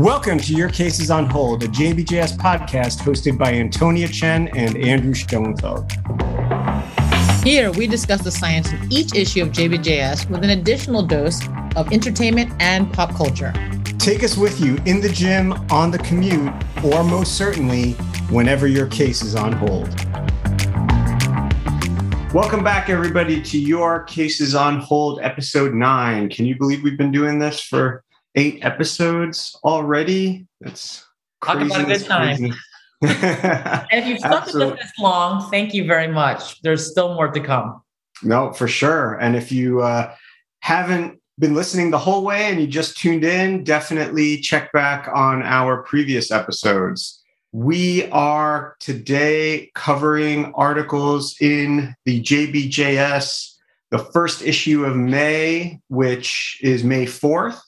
Welcome to Your Cases on Hold, a JBJS podcast hosted by Antonia Chen and Andrew Schoenfeld. Here, we discuss the science in each issue of JBJS with an additional dose of entertainment and pop culture. Take us with you in the gym, on the commute, or most certainly, whenever your case is on hold. Welcome back, everybody, to Your Cases on Hold, episode nine. Can you believe we've been doing this for eight episodes already. That's talk about a good time. and if you've stuck with us this long, thank you very much. There's still more to come. No, for sure. And if you uh, haven't been listening the whole way and you just tuned in, definitely check back on our previous episodes. We are today covering articles in the JBJS, the first issue of May, which is May 4th.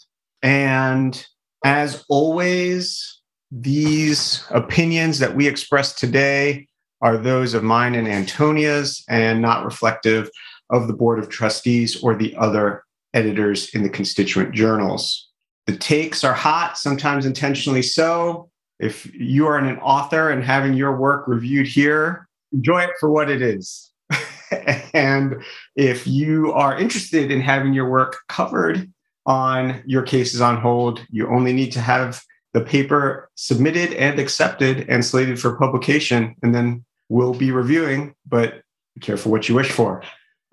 And as always, these opinions that we express today are those of mine and Antonia's and not reflective of the Board of Trustees or the other editors in the constituent journals. The takes are hot, sometimes intentionally so. If you are an author and having your work reviewed here, enjoy it for what it is. and if you are interested in having your work covered on your cases on hold. You only need to have the paper submitted and accepted and slated for publication, and then we'll be reviewing. But be careful what you wish for.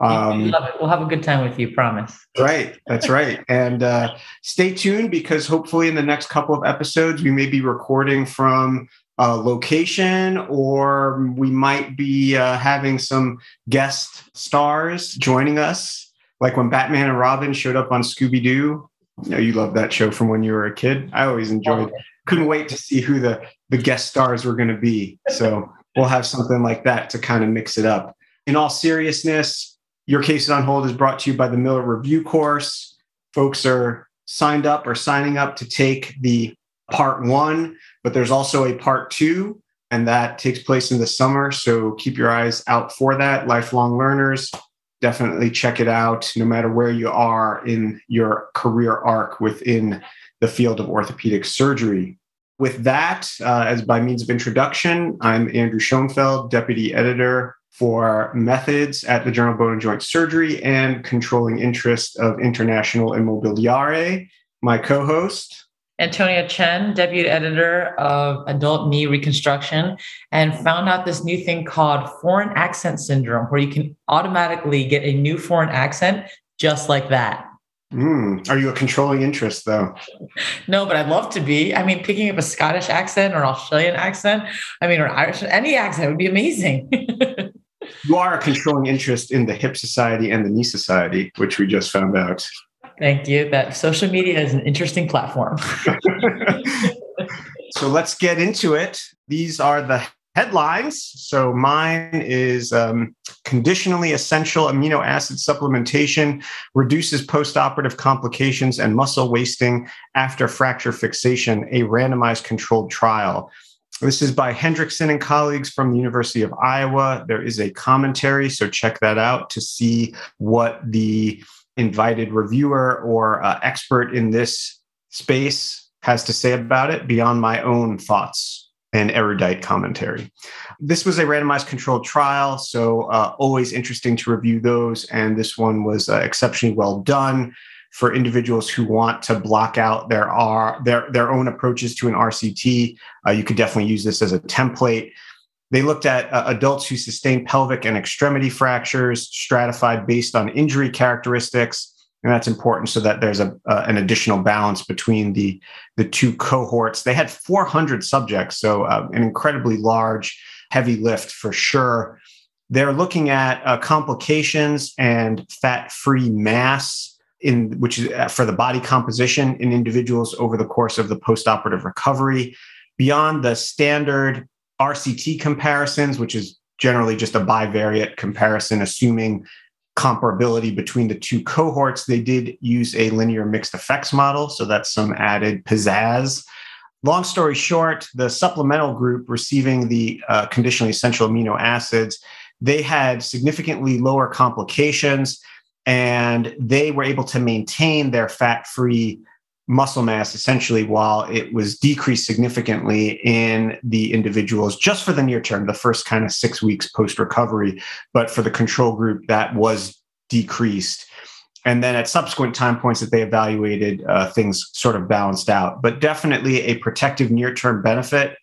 Um, love it. We'll have a good time with you, promise. Right, that's right. and uh, stay tuned because hopefully in the next couple of episodes we may be recording from a location or we might be uh, having some guest stars joining us like when Batman and Robin showed up on Scooby Doo. You know, you loved that show from when you were a kid. I always enjoyed. Couldn't wait to see who the the guest stars were going to be. So we'll have something like that to kind of mix it up. In all seriousness, your cases on hold is brought to you by the Miller Review course. Folks are signed up or signing up to take the part one, but there's also a part two, and that takes place in the summer. So keep your eyes out for that. Lifelong learners, definitely check it out no matter where you are in your career arc within the field of orthopedic surgery. With that, uh, as by means of introduction, I'm Andrew Schoenfeld, Deputy Editor for Methods at the Journal of Bone and Joint Surgery and Controlling Interest of International Immobiliare. My co host, Antonia Chen, deputy editor of Adult Knee Reconstruction, and found out this new thing called foreign accent syndrome, where you can automatically get a new foreign accent just like that. Mm. Are you a controlling interest, though? no, but I'd love to be. I mean, picking up a Scottish accent or Australian accent, I mean, or Irish, any accent would be amazing. you are a controlling interest in the Hip Society and the Knee Society, which we just found out. Thank you. That social media is an interesting platform. so let's get into it. These are the headlines. So mine is um, conditionally essential amino acid supplementation reduces postoperative complications and muscle wasting after fracture fixation, a randomized controlled trial. This is by Hendrickson and colleagues from the University of Iowa. There is a commentary, so check that out to see what the invited reviewer or uh, expert in this space has to say about it beyond my own thoughts and erudite commentary. This was a randomized controlled trial, so uh, always interesting to review those. And this one was uh, exceptionally well done for individuals who want to block out their R, their their own approaches to an RCT. Uh, you could definitely use this as a template. They looked at uh, adults who sustained pelvic and extremity fractures, stratified based on injury characteristics. And that's important so that there's a, uh, an additional balance between the, the two cohorts. They had 400 subjects, so uh, an incredibly large, heavy lift for sure. They're looking at uh, complications and fat free mass in which is uh, for the body composition in individuals over the course of the postoperative recovery beyond the standard RCT comparisons, which is generally just a bivariate comparison, assuming comparability between the two cohorts. They did use a linear mixed effects model, so that's some added pizzazz. Long story short, the supplemental group receiving the uh, conditionally essential amino acids, they had significantly lower complications and they were able to maintain their fat free muscle mass essentially while it was decreased significantly in the individuals just for the near term, the first kind of six weeks post recovery. But for the control group, that was decreased. And then at subsequent time points that they evaluated, uh, things sort of balanced out. But definitely a protective near term benefit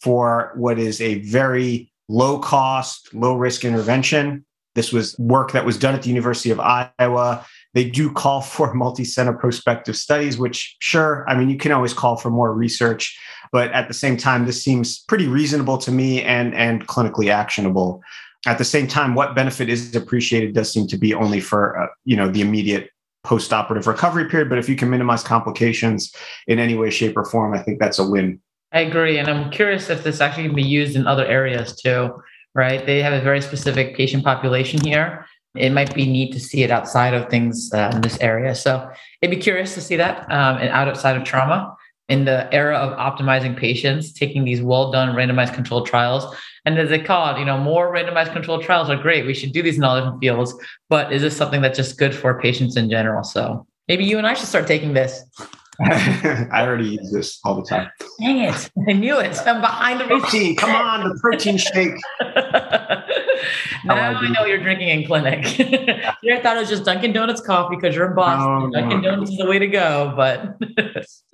for what is a very low cost, low risk intervention. This was work that was done at the University of Iowa they do call for multi center prospective studies, which, sure, I mean, you can always call for more research. But at the same time, this seems pretty reasonable to me and, and clinically actionable. At the same time, what benefit is appreciated does seem to be only for uh, you know the immediate post-operative recovery period. But if you can minimize complications in any way, shape, or form, I think that's a win. I agree, and I'm curious if this actually can be used in other areas too. Right? They have a very specific patient population here, it might be neat to see it outside of things uh, in this area. So it'd be curious to see that um, and outside of trauma in the era of optimizing patients, taking these well done randomized controlled trials. And as they call it, you know, more randomized controlled trials are great. We should do these in all different fields. But is this something that's just good for patients in general? So maybe you and I should start taking this. I already use this all the time. Dang it. I knew it. I'm behind the protein. Come on, the protein shake. now I, I, know you're drinking in clinic. I thought it was just Dunkin' Donuts coffee because you're in Boston. No, Dunkin'. Donuts is the way to go, but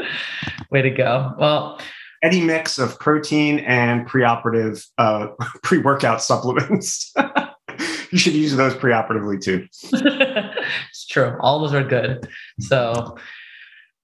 way to go. Well, any mix of protein and preoperative uh, pre-workout supplements. you should use those preoperatively too. it's true. All those are good. So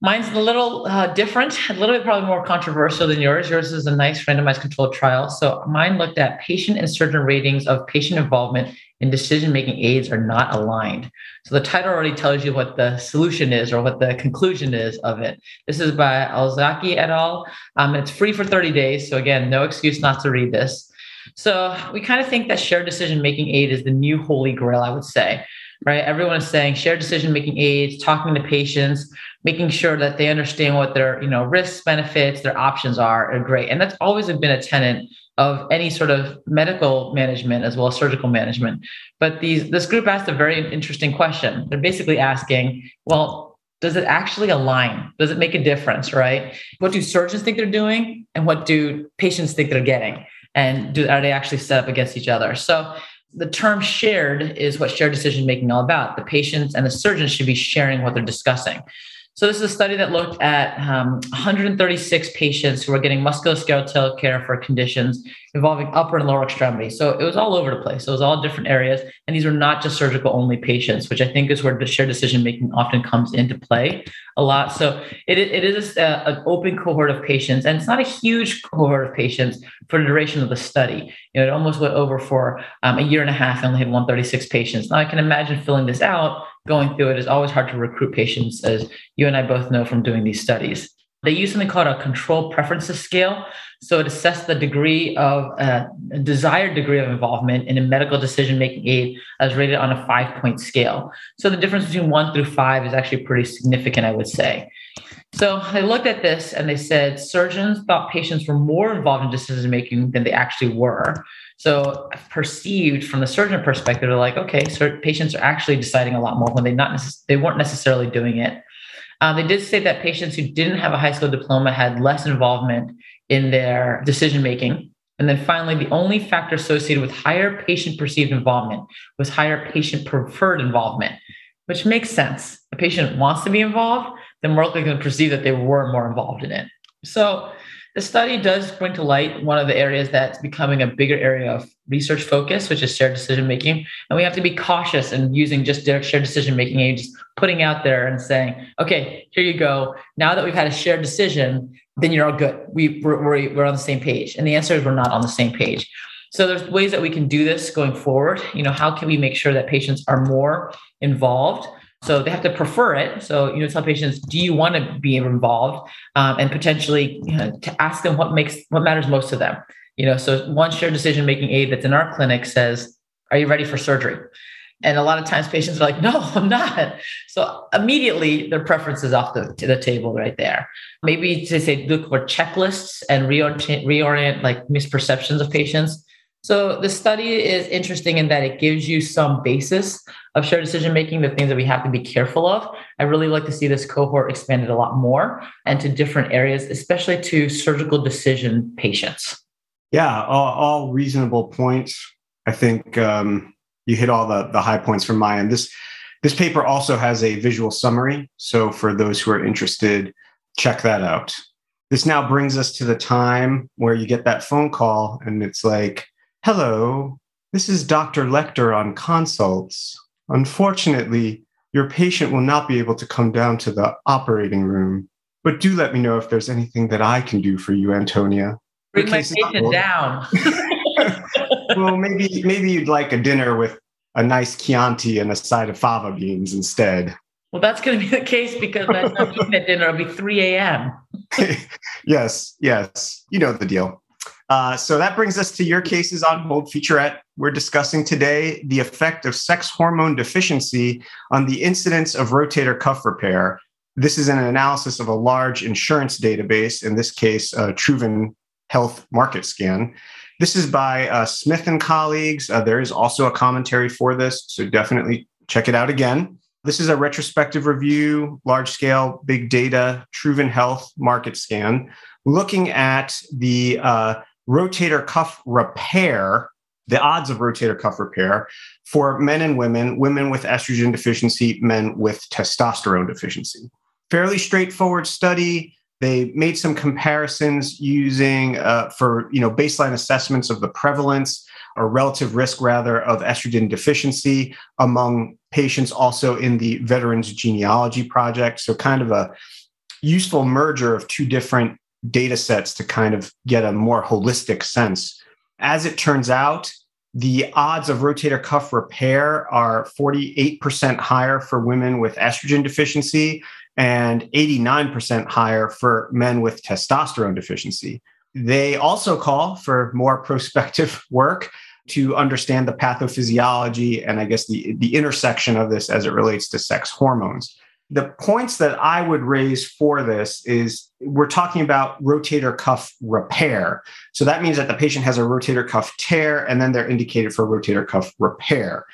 Mine's a little uh, different, a little bit probably more controversial than yours. Yours is a nice randomized controlled trial. So mine looked at patient and surgeon ratings of patient involvement in decision making aids are not aligned. So the title already tells you what the solution is or what the conclusion is of it. This is by Alokozai et al. Um, it's free for 30 days. So again, no excuse not to read this. So we kind of think that shared decision making aid is the new holy grail, I would say right? Everyone is saying shared decision making aids, talking to patients, making sure that they understand what their you know risks, benefits, their options are, are great. And that's always been a tenet of any sort of medical management as well as surgical management. But these this group asked a very interesting question. They're basically asking, well, does it actually align? Does it make a difference, right? What do surgeons think they're doing and what do patients think they're getting? And do, are they actually set up against each other? So the term shared is what shared decision making all about. The patients and the surgeons should be sharing what they're discussing. So this is a study that looked at um, 136 patients who were getting musculoskeletal care for conditions involving upper and lower extremities. So it was all over the place. So it was all different areas. And these were not just surgical only patients, which I think is where the shared decision making often comes into play a lot. So it, it is a, an open cohort of patients, and it's not a huge cohort of patients for the duration of the study. You know, it almost went over for um, a year and a half and only had 136 patients. Now I can imagine filling this out going through it is always hard to recruit patients, as you and I both know from doing these studies. They use something called a control preferences scale. So it assesses the degree of uh, desired degree of involvement in a medical decision making aid as rated on a five point scale. So the difference between one through five is actually pretty significant, I would say. So they looked at this and they said surgeons thought patients were more involved in decision making than they actually were. So perceived from the surgeon perspective, they're like, okay, so patients are actually deciding a lot more when they not necess- they weren't necessarily doing it. Uh, they did say that patients who didn't have a high school diploma had less involvement in their decision making. And then finally, the only factor associated with higher patient perceived involvement was higher patient preferred involvement, which makes sense. A patient wants to be involved, then more likely to perceive that they were more involved in it. So the study does bring to light one of the areas that's becoming a bigger area of research focus, which is shared decision making. And we have to be cautious in using just shared decision making and just putting out there and saying, okay, here you go. Now that we've had a shared decision, then you're all good. We, we're, we're on the same page. And the answer is we're not on the same page. So there's ways that we can do this going forward. You know, how can we make sure that patients are more involved? So they have to prefer it. So you know, tell patients, do you want to be involved, um, and potentially you know, to ask them what makes what matters most to them. You know, so one shared decision making aid that's in our clinic says, "Are you ready for surgery?" And a lot of times patients are like, "No, I'm not." So immediately their preference is off the, to the table right there. Maybe to say look for checklists and reorient, reorient like misperceptions of patients. So the study is interesting in that it gives you some basis of shared decision making, the things that we have to be careful of. I really like to see this cohort expanded a lot more and to different areas, especially to surgical decision patients. Yeah, all, all reasonable points. I think um, you hit all the, the high points from my end. This this paper also has a visual summary. So for those who are interested, check that out. This now brings us to the time where you get that phone call and it's like, Hello, this is Dr. Lecter on consults. Unfortunately, your patient will not be able to come down to the operating room, but do let me know if there's anything that I can do for you, Antonia. Bring my patient down. well, maybe maybe you'd like a dinner with a nice Chianti and a side of fava beans instead. Well, that's going to be the case because by the time eating at dinner, it'll be 3 a.m. yes, yes. You know the deal. Uh, so that brings us to your cases on hold featurette. We're discussing today the effect of sex hormone deficiency on the incidence of rotator cuff repair. This is an analysis of a large insurance database, in this case, uh, Truven Health Market Scan. This is by uh, Smith and colleagues. Uh, there is also a commentary for this, so definitely check it out again. This is a retrospective review, large scale, big data, Truven Health Market Scan, looking at the uh, rotator cuff repair, the odds of rotator cuff repair for men and women, women with estrogen deficiency, men with testosterone deficiency. Fairly straightforward study. They made some comparisons using uh, for you know baseline assessments of the prevalence or relative risk rather of estrogen deficiency among patients also in the Veterans Genealogy Project. So kind of a useful merger of two different data sets to kind of get a more holistic sense. As it turns out, the odds of rotator cuff repair are 48% higher for women with estrogen deficiency and 89% higher for men with testosterone deficiency. They also call for more prospective work to understand the pathophysiology and I guess the, the intersection of this as it relates to sex hormones. The points that I would raise for this is we're talking about rotator cuff repair. So that means that the patient has a rotator cuff tear and then they're indicated for rotator cuff repair.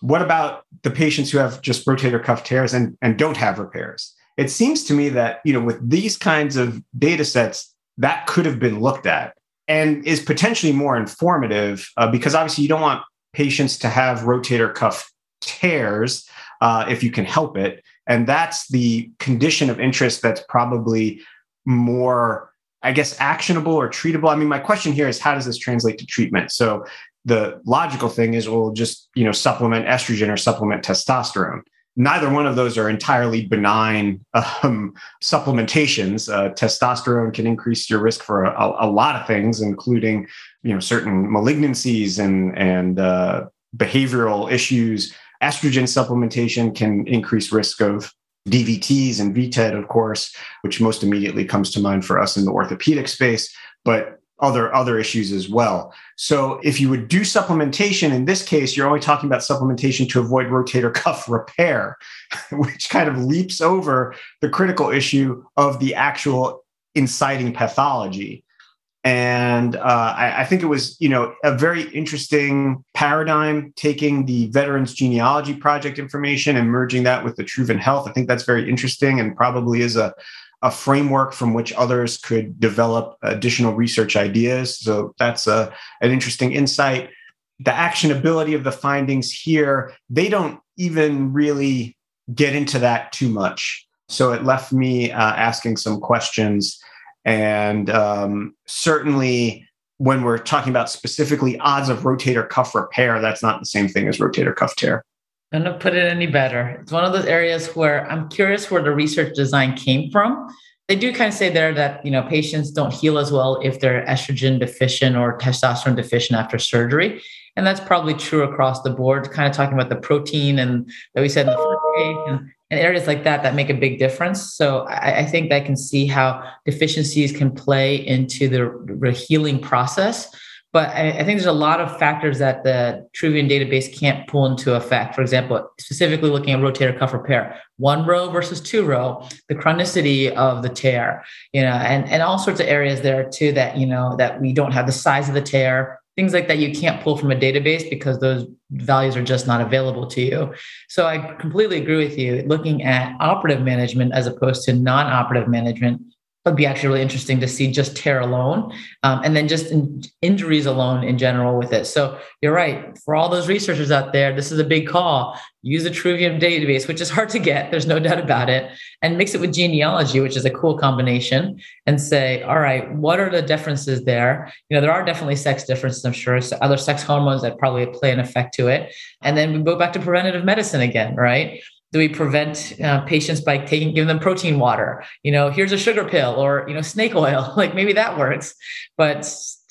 What about the patients who have just rotator cuff tears and, and don't have repairs? It seems to me that, you know, with these kinds of data sets, that could have been looked at and is potentially more informative uh, because obviously you don't want patients to have rotator cuff tears uh, if you can help it. And that's the condition of interest that's probably more, I guess, actionable or treatable. I mean, my question here is how does this translate to treatment? So the logical thing is we'll just, you know, supplement estrogen or supplement testosterone neither one of those are entirely benign um, supplementations. Uh, testosterone can increase your risk for a, a, lot of things, including you know certain malignancies and and uh, behavioral issues. Estrogen supplementation can increase risk of DVTs and VTED, of course, which most immediately comes to mind for us in the orthopedic space. But other other issues as well. So if you would do supplementation in this case, you're only talking about supplementation to avoid rotator cuff repair, which kind of leaps over the critical issue of the actual inciting pathology. And uh, I, I, think it was, you know, a very interesting paradigm taking the Veterans Genealogy Project information and merging that with the Truven Health. I think that's very interesting and probably is a a framework from which others could develop additional research ideas. So that's a, an interesting insight. The actionability of the findings here, they don't even really get into that too much. So it left me uh, asking some questions. And um, certainly, when we're talking about specifically odds of rotator cuff repair, that's not the same thing as rotator cuff tear. I don't put it any better. It's one of those areas where I'm curious where the research design came from. They do kind of say there that you know patients don't heal as well if they're estrogen deficient or testosterone deficient after surgery, and that's probably true across the board. Kind of talking about the protein and that we said in the first case and, and areas like that that make a big difference. So I, I think I can see how deficiencies can play into the, healing process but I, I, think there's a lot of factors that the Truven database can't pull into effect. For example, specifically looking at rotator cuff repair, one row versus two row, the chronicity of the tear, you know, and, and all sorts of areas there too that, you know, that we don't have the size of the tear, things like that you can't pull from a database because those values are just not available to you. So I completely agree with you. Looking at operative management as opposed to non operative management would be actually really interesting to see just tear alone um, and then just in injuries alone in general with it. So you're right. For all those researchers out there, this is a big call. Use a Truven database, which is hard to get. There's no doubt about it. And mix it with genealogy, which is a cool combination, and say, all right, what are the differences there? You know, there are definitely sex differences, I'm sure. So other sex hormones that probably play an effect to it. And then we go back to preventative medicine again, right? Do we prevent uh, patients by taking giving them protein water. You know here's a sugar pill or you know snake oil. Like maybe that works. But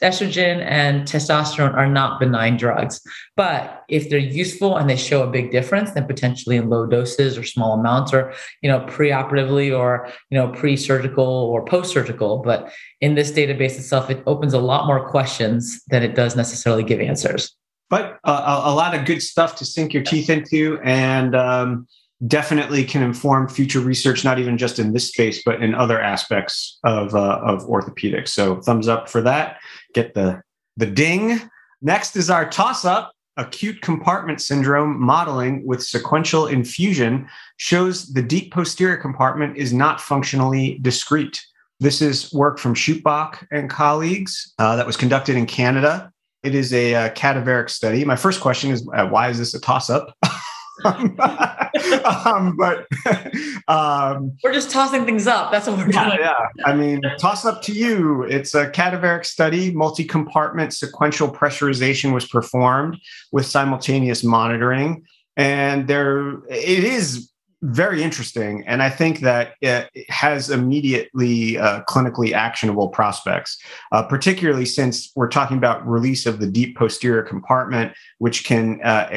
estrogen and testosterone are not benign drugs. But if they're useful and they show a big difference then potentially in low doses or small amounts or you know preoperatively or you know pre-surgical or post-surgical. But in this database itself it opens a lot more questions than it does necessarily give answers. But uh, a, lot of good stuff to sink your teeth into. And um, definitely can inform future research, not even just in this space, but in other aspects of, uh, of orthopedics. So thumbs up for that. Get the, the ding. Next is our toss up. Acute compartment syndrome modeling with sequential infusion shows the deep posterior compartment is not functionally discrete. This is work from Schupbach and colleagues uh, that was conducted in Canada. It is a uh, cadaveric study. My first question is uh, why is this a toss up? um, but um, we're just tossing things up. That's what we're yeah, doing. Yeah, I mean, toss up to you. It's a cadaveric study. Multi-compartment sequential pressurization was performed with simultaneous monitoring, and there it is very interesting. And I think that it has immediately uh, clinically actionable prospects, uh, particularly since we're talking about release of the deep posterior compartment, which can uh,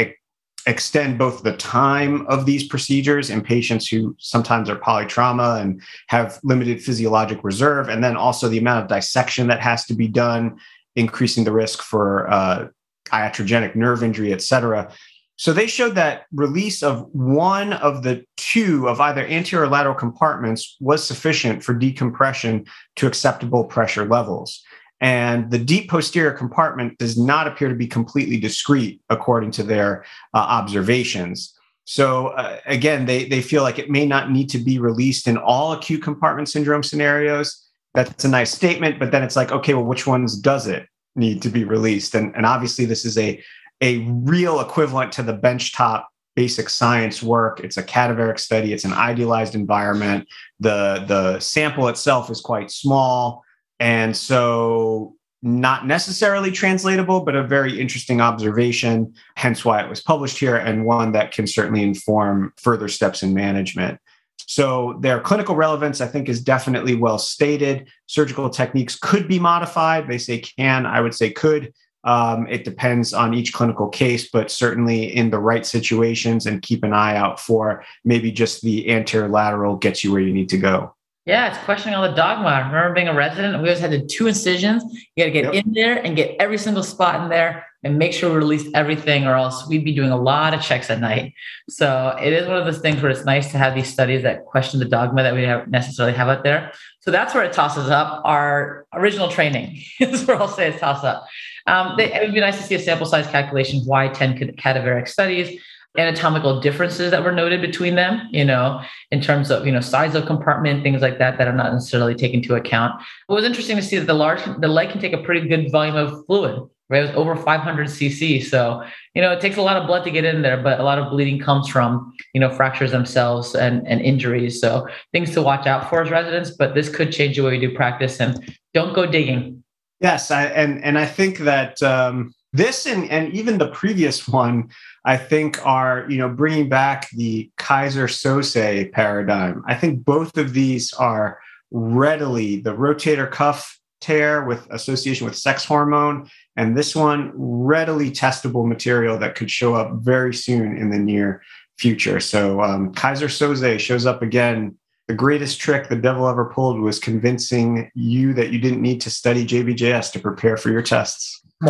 extend both the time of these procedures in patients who sometimes are polytrauma and have limited physiologic reserve, and then also the amount of dissection that has to be done, increasing the risk for uh, iatrogenic nerve injury, et cetera. So they showed that release of one of the two of either anterior or lateral compartments was sufficient for decompression to acceptable pressure levels. And the deep posterior compartment does not appear to be completely discrete according to their uh, observations. So uh, again, they, they feel like it may not need to be released in all acute compartment syndrome scenarios. That's a nice statement, but then it's like, okay, well, which ones does it need to be released? And, and obviously, this is a, a real equivalent to the benchtop basic science work. It's a cadaveric study. It's an idealized environment. The, the sample itself is quite small. And so, not necessarily translatable, but a very interesting observation, hence why it was published here, and one that can certainly inform further steps in management. So, their clinical relevance, I think, is definitely well stated. Surgical techniques could be modified. They say can, I would say could. Um, it depends on each clinical case, but certainly in the right situations, and keep an eye out for maybe just the anterolateral gets you where you need to go. Yeah, it's questioning all the dogma. I remember being a resident, we always had the two incisions. You got to get yep. in there and get every single spot in there and make sure we release everything, or else we'd be doing a lot of checks at night. So it is one of those things where it's nice to have these studies that question the dogma that we have necessarily have out there. So that's where it tosses up our original training. is where I'll say it's toss up. Um, they, it would be nice to see a sample size calculation. Why 10 cadaveric studies? Anatomical differences that were noted between them, you know, in terms of, you know, size of compartment, things like that, that are not necessarily taken into account. It was interesting to see that the large, the leg can take a pretty good volume of fluid, right? It was over 500 cc. So, you know, it takes a lot of blood to get in there, but a lot of bleeding comes from, you know, fractures themselves and, and injuries. So things to watch out for as residents, but this could change the way we do practice and don't go digging. Yes. I, and, and I think that, um, this and, and even the previous one i think are you know bringing back the keyser söze paradigm. I think both of these are readily the rotator cuff tear with association with sex hormone and this one readily testable material that could show up very soon in the near future. So um, keyser söze shows up again. The greatest trick the devil ever pulled was convincing you that you didn't need to study jbjs to prepare for your tests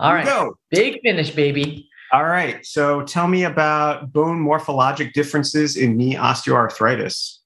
All right. Go. Big finish, baby. All right. So tell me about bone morphologic differences in knee osteoarthritis.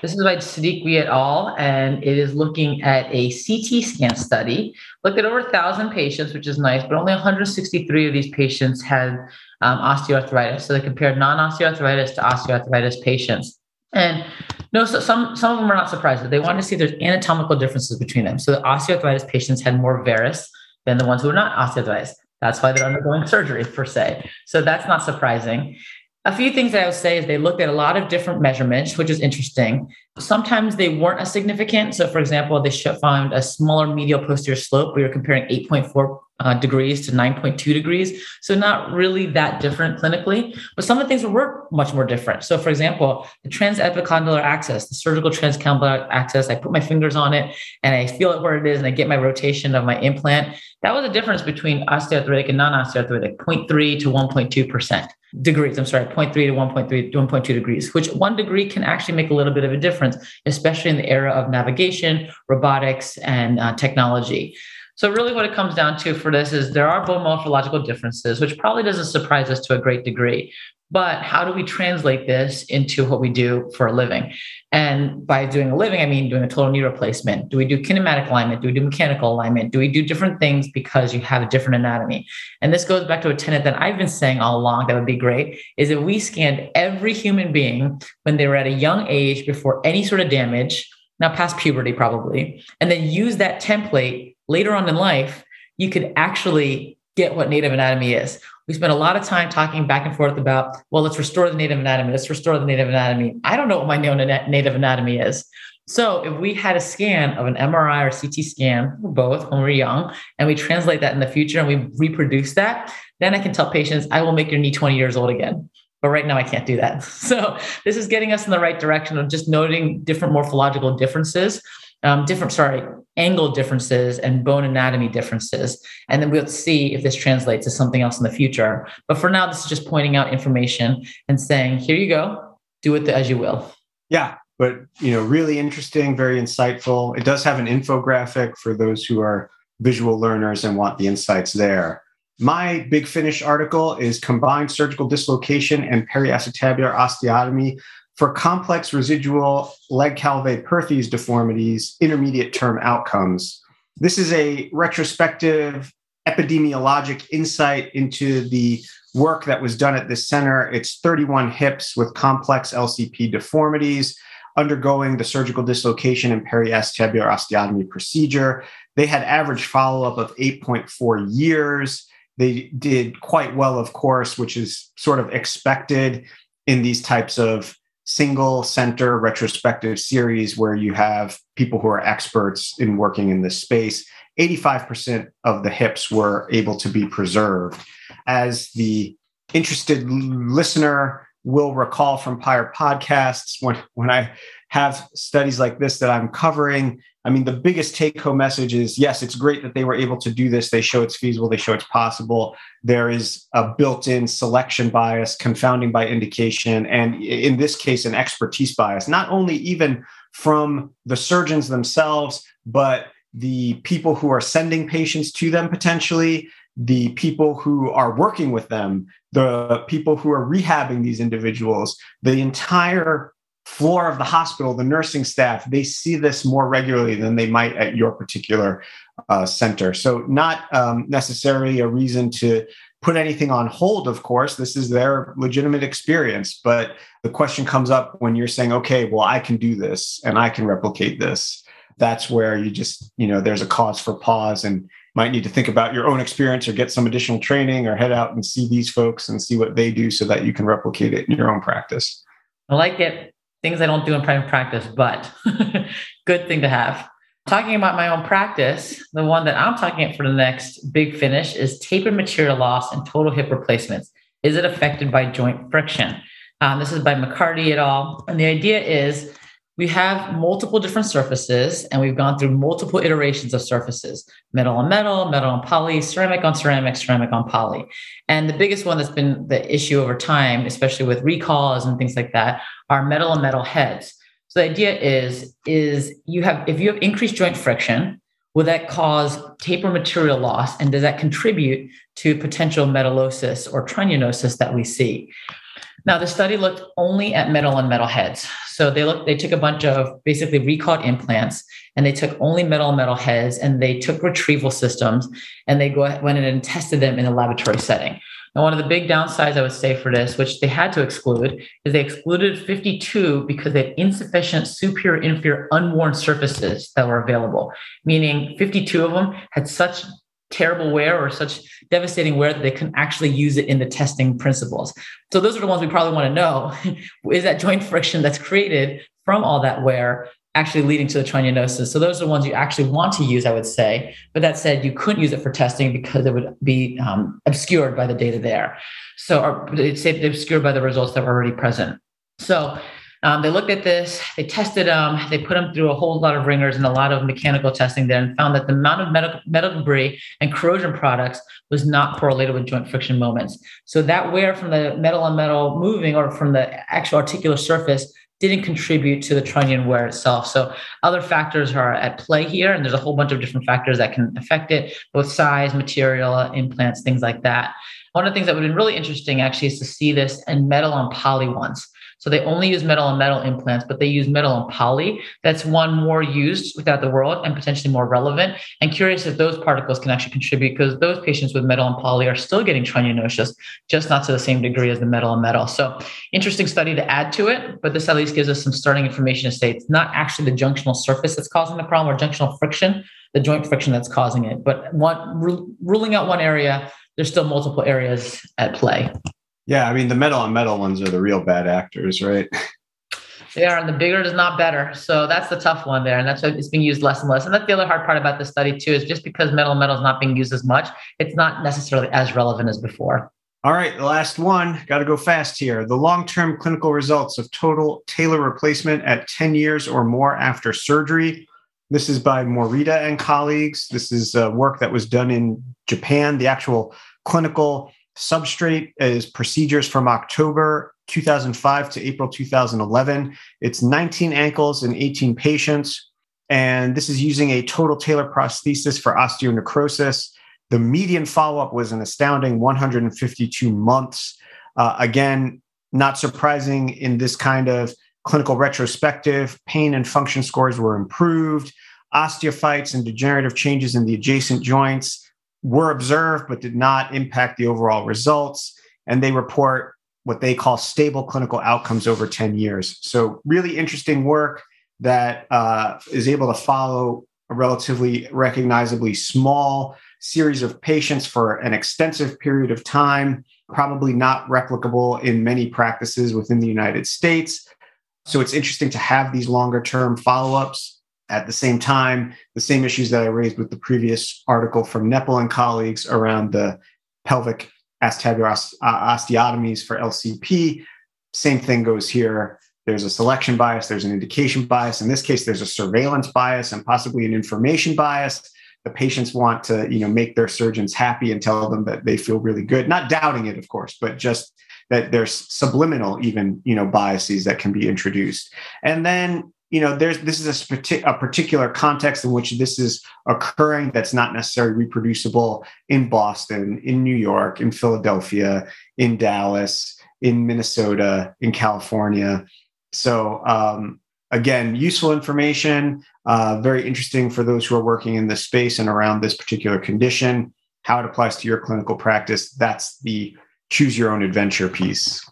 This is by Siddiqi et al., and it is looking at a CT scan study. Looked at over 1,000 patients, which is nice, but only 163 of these patients had um, osteoarthritis. So they compared non osteoarthritis to osteoarthritis patients. And no, so some some of them are not surprised. They wanted to see there's anatomical differences between them. So the osteoarthritis patients had more varus than the ones who are not osteoarthritis. That's why they're undergoing surgery per se. So that's not surprising. A few things that I would say is they looked at a lot of different measurements, which is interesting. Sometimes they weren't as significant. So, for example, they found a smaller medial posterior slope. We were comparing 8.4 uh, degrees to 9.2 degrees. So, not really that different clinically, but some of the things were much more different. So, for example, the transepicondylar axis, the surgical transepicondylar axis, I put my fingers on it and I feel it where it is and I get my rotation of my implant. That was a difference between osteoarthritic and non osteoarthritic 0.3 to 1.2% degrees. I'm sorry, 0.3 to 1.3 to 1.2 degrees, which one degree can actually make a little bit of a difference, especially in the era of navigation, robotics, and uh, technology. So, really, what it comes down to for this is there are bone morphological differences, which probably doesn't surprise us to a great degree. But how do we translate this into what we do for a living? And by doing a living, I mean doing a total knee replacement. Do we do kinematic alignment? Do we do mechanical alignment? Do we do different things because you have a different anatomy? And this goes back to a tenet that I've been saying all along that would be great is that we scanned every human being when they were at a young age before any sort of damage, now past puberty probably, and then use that template later on in life. You could actually get what native anatomy is we spent a lot of time talking back and forth about, well, let's restore the native anatomy. Let's restore the native anatomy. I don't know what my native anatomy is. So if we had a scan of an MRI or CT scan, both when we're young, and we translate that in the future and we reproduce that, then I can tell patients, I will make your knee 20 years old again. But right now I can't do that. So this is getting us in the right direction of just noting different morphological differences um, different, sorry, angle differences and bone anatomy differences. And then we'll see if this translates to something else in the future. But for now, this is just pointing out information and saying, here you go, do it as you will. Yeah, but you know, really interesting, very insightful. It does have an infographic for those who are visual learners and want the insights there. My big finish article is combined surgical dislocation and periacetabular osteotomy for complex residual Legg-Calvé-Perthes deformities, intermediate term outcomes. This is a retrospective epidemiologic insight into the work that was done at this center. It's 31 hips with complex LCP deformities undergoing the surgical dislocation and periacetabular osteotomy procedure. They had average follow up of 8.4 years. They did quite well, of course, which is sort of expected in these types of single center retrospective series where you have people who are experts in working in this space. 85% of the hips were able to be preserved. As the interested listener will recall from prior podcasts, when, when I have studies like this that I'm covering, I mean, the biggest take home message is yes, it's great that they were able to do this. They show it's feasible, they show it's possible. There is a built in selection bias, confounding by indication, and in this case, an expertise bias, not only even from the surgeons themselves, but the people who are sending patients to them potentially, the people who are working with them, the people who are rehabbing these individuals, the entire floor of the hospital, the nursing staff, they see this more regularly than they might at your particular uh, center. So, not um, necessarily a reason to put anything on hold, of course. This is their legitimate experience. But the question comes up when you're saying, okay, well, I can do this and I can replicate this. That's where you just, you know, there's a cause for pause and might need to think about your own experience or get some additional training or head out and see these folks and see what they do so that you can replicate it in your own practice. I like it things I don't do in private practice, but good thing to have. Talking about my own practice, the one that I'm talking about for the next big finish is tapered material loss and total hip replacements. Is it affected by joint friction? Um, this is by McCarty et al. And the idea is we have multiple different surfaces and we've gone through multiple iterations of surfaces. Metal on metal metal on poly ceramic on ceramic ceramic on poly. And the biggest one that's been the issue over time especially with recalls and things like that are metal on metal heads. So the idea is is you have if you have increased joint friction will that cause taper material loss? And does that contribute to potential metallosis or trunnionosis that we see Now, the study looked only at metal on metal heads. So they looked, they took a bunch of basically recalled implants and they took only metal on metal heads and they took retrieval systems and they go, went in and tested them in a laboratory setting. Now, one of the big downsides I would say for this, which they had to exclude, is they excluded 52 because they had insufficient superior inferior unworn surfaces that were available, meaning 52 of them had such terrible wear or such devastating wear that they can actually use it in the testing principles. So those are the ones we probably want to know. is that joint friction that's created from all that wear actually leading to the trunnionosis? So those are the ones you actually want to use, I would say. But that said, you couldn't use it for testing because it would be um, obscured by the data there. So or it's obscured by the results that were already present. So um, they looked at this, they tested them, they put them through a whole lot of ringers and a lot of mechanical testing there and found that the amount of metal, metal debris and corrosion products was not correlated with joint friction moments. So that wear from the metal on metal moving or from the actual articular surface didn't contribute to the trunnion wear itself. So other factors are at play here, and there's a whole bunch of different factors that can affect it, both size, material, implants, things like that. One of the things that would have been really interesting actually is to see this in metal on poly ones. So they only use metal on metal implants, but they use metal on poly. That's one more used without the world and potentially more relevant. And curious if those particles can actually contribute because those patients with metal and poly are still getting trunnionosis, just not to the same degree as the metal and metal. So interesting study to add to it, but this at least gives us some starting information to say it's not actually the junctional surface that's causing the problem or junctional friction, the joint friction that's causing it. But one ruling out one area, there's still multiple areas at play. Yeah, I mean the metal on metal ones are the real bad actors, right? They are, and the bigger is not better. So that's the tough one there, and that's why it's being used less and less. And that's the other hard part about the study too is just because metal on metal is not being used as much, it's not necessarily as relevant as before. All right, the last one. Got to go fast here. The long term clinical results of total talar replacement at 10 years or more after surgery. This is by Morita and colleagues. This is uh, work that was done in Japan. The actual clinical Substrate is procedures from October 2005 to April 2011. It's 19 ankles and 18 patients. And this is using a total talar prosthesis for osteonecrosis. The median follow up was an astounding 152 months. Uh, again, not surprising in this kind of clinical retrospective, pain and function scores were improved. Osteophytes and degenerative changes in the adjacent joints were observed but did not impact the overall results. And they report what they call stable clinical outcomes over 10 years. So, really interesting work that uh, is able to follow a relatively recognizably small series of patients for an extensive period of time, probably not replicable in many practices within the United States. So, it's interesting to have these longer term follow ups at the same time, the same issues that I raised with the previous article from Nepple and colleagues around the pelvic acetabular uh, osteotomies for LCP, same thing goes here. There's a selection bias, there's an indication bias. In this case, there's a surveillance bias and possibly an information bias. The patients want to, you know, make their surgeons happy and tell them that they feel really good. Not doubting it, of course, but just that there's subliminal even, you know, biases that can be introduced. And then you know there's this is a, a particular context in which this is occurring that's not necessarily reproducible in boston in new york in philadelphia in dallas in minnesota in california. So um, again useful information uh, very interesting for those who are working in this space and around this particular condition. How it applies to your clinical practice that's the choose your own adventure piece.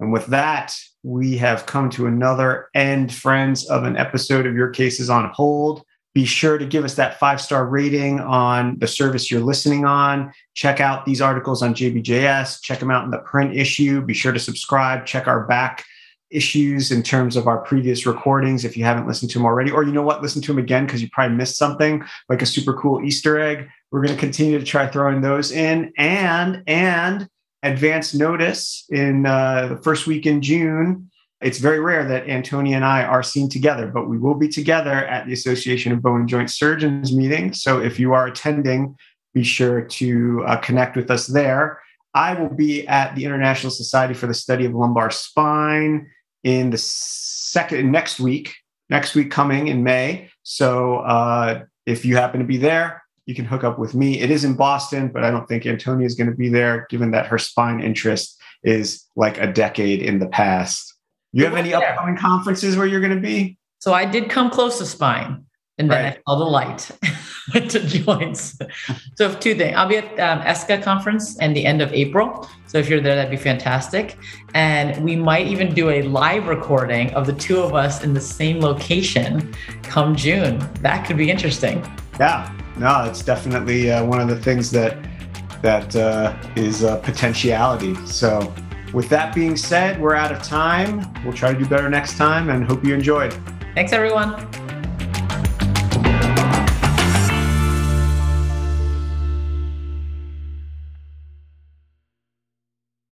And with that we have come to another end, friends, of an episode of Your Cases on Hold. Be sure to give us that five star rating on the service you're listening on. Check out these articles on JBJS. Check them out in the print issue. Be sure to subscribe. Check our back issues in terms of our previous recordings if you haven't listened to them already. Or you know what? Listen to them again because you probably missed something like a super cool Easter egg. We're going to continue to try throwing those in. And, and, advance notice in uh, the first week in June. It's very rare that Antonia and I are seen together, but we will be together at the Association of Bone and Joint Surgeons meeting. So if you are attending, be sure to uh, connect with us there. I will be at the International Society for the Study of Lumbar Spine in the second next week, next week coming in May. So uh, if you happen to be there, you can hook up with me. It is in Boston, but I don't think Antonia is going to be there, given that her spine interest is like a decade in the past. You have any upcoming conferences where you're going to be? So I did come close to spine and then right. I saw the light to joints. so two things. I'll be at um, ESSKA conference in the end of April. So if you're there, that'd be fantastic. And we might even do a live recording of the two of us in the same location come June. That could be interesting. Yeah, no, it's definitely uh, one of the things that that uh, is a potentiality. So with that being said, we're out of time. We'll try to do better next time and hope you enjoyed. Thanks, everyone.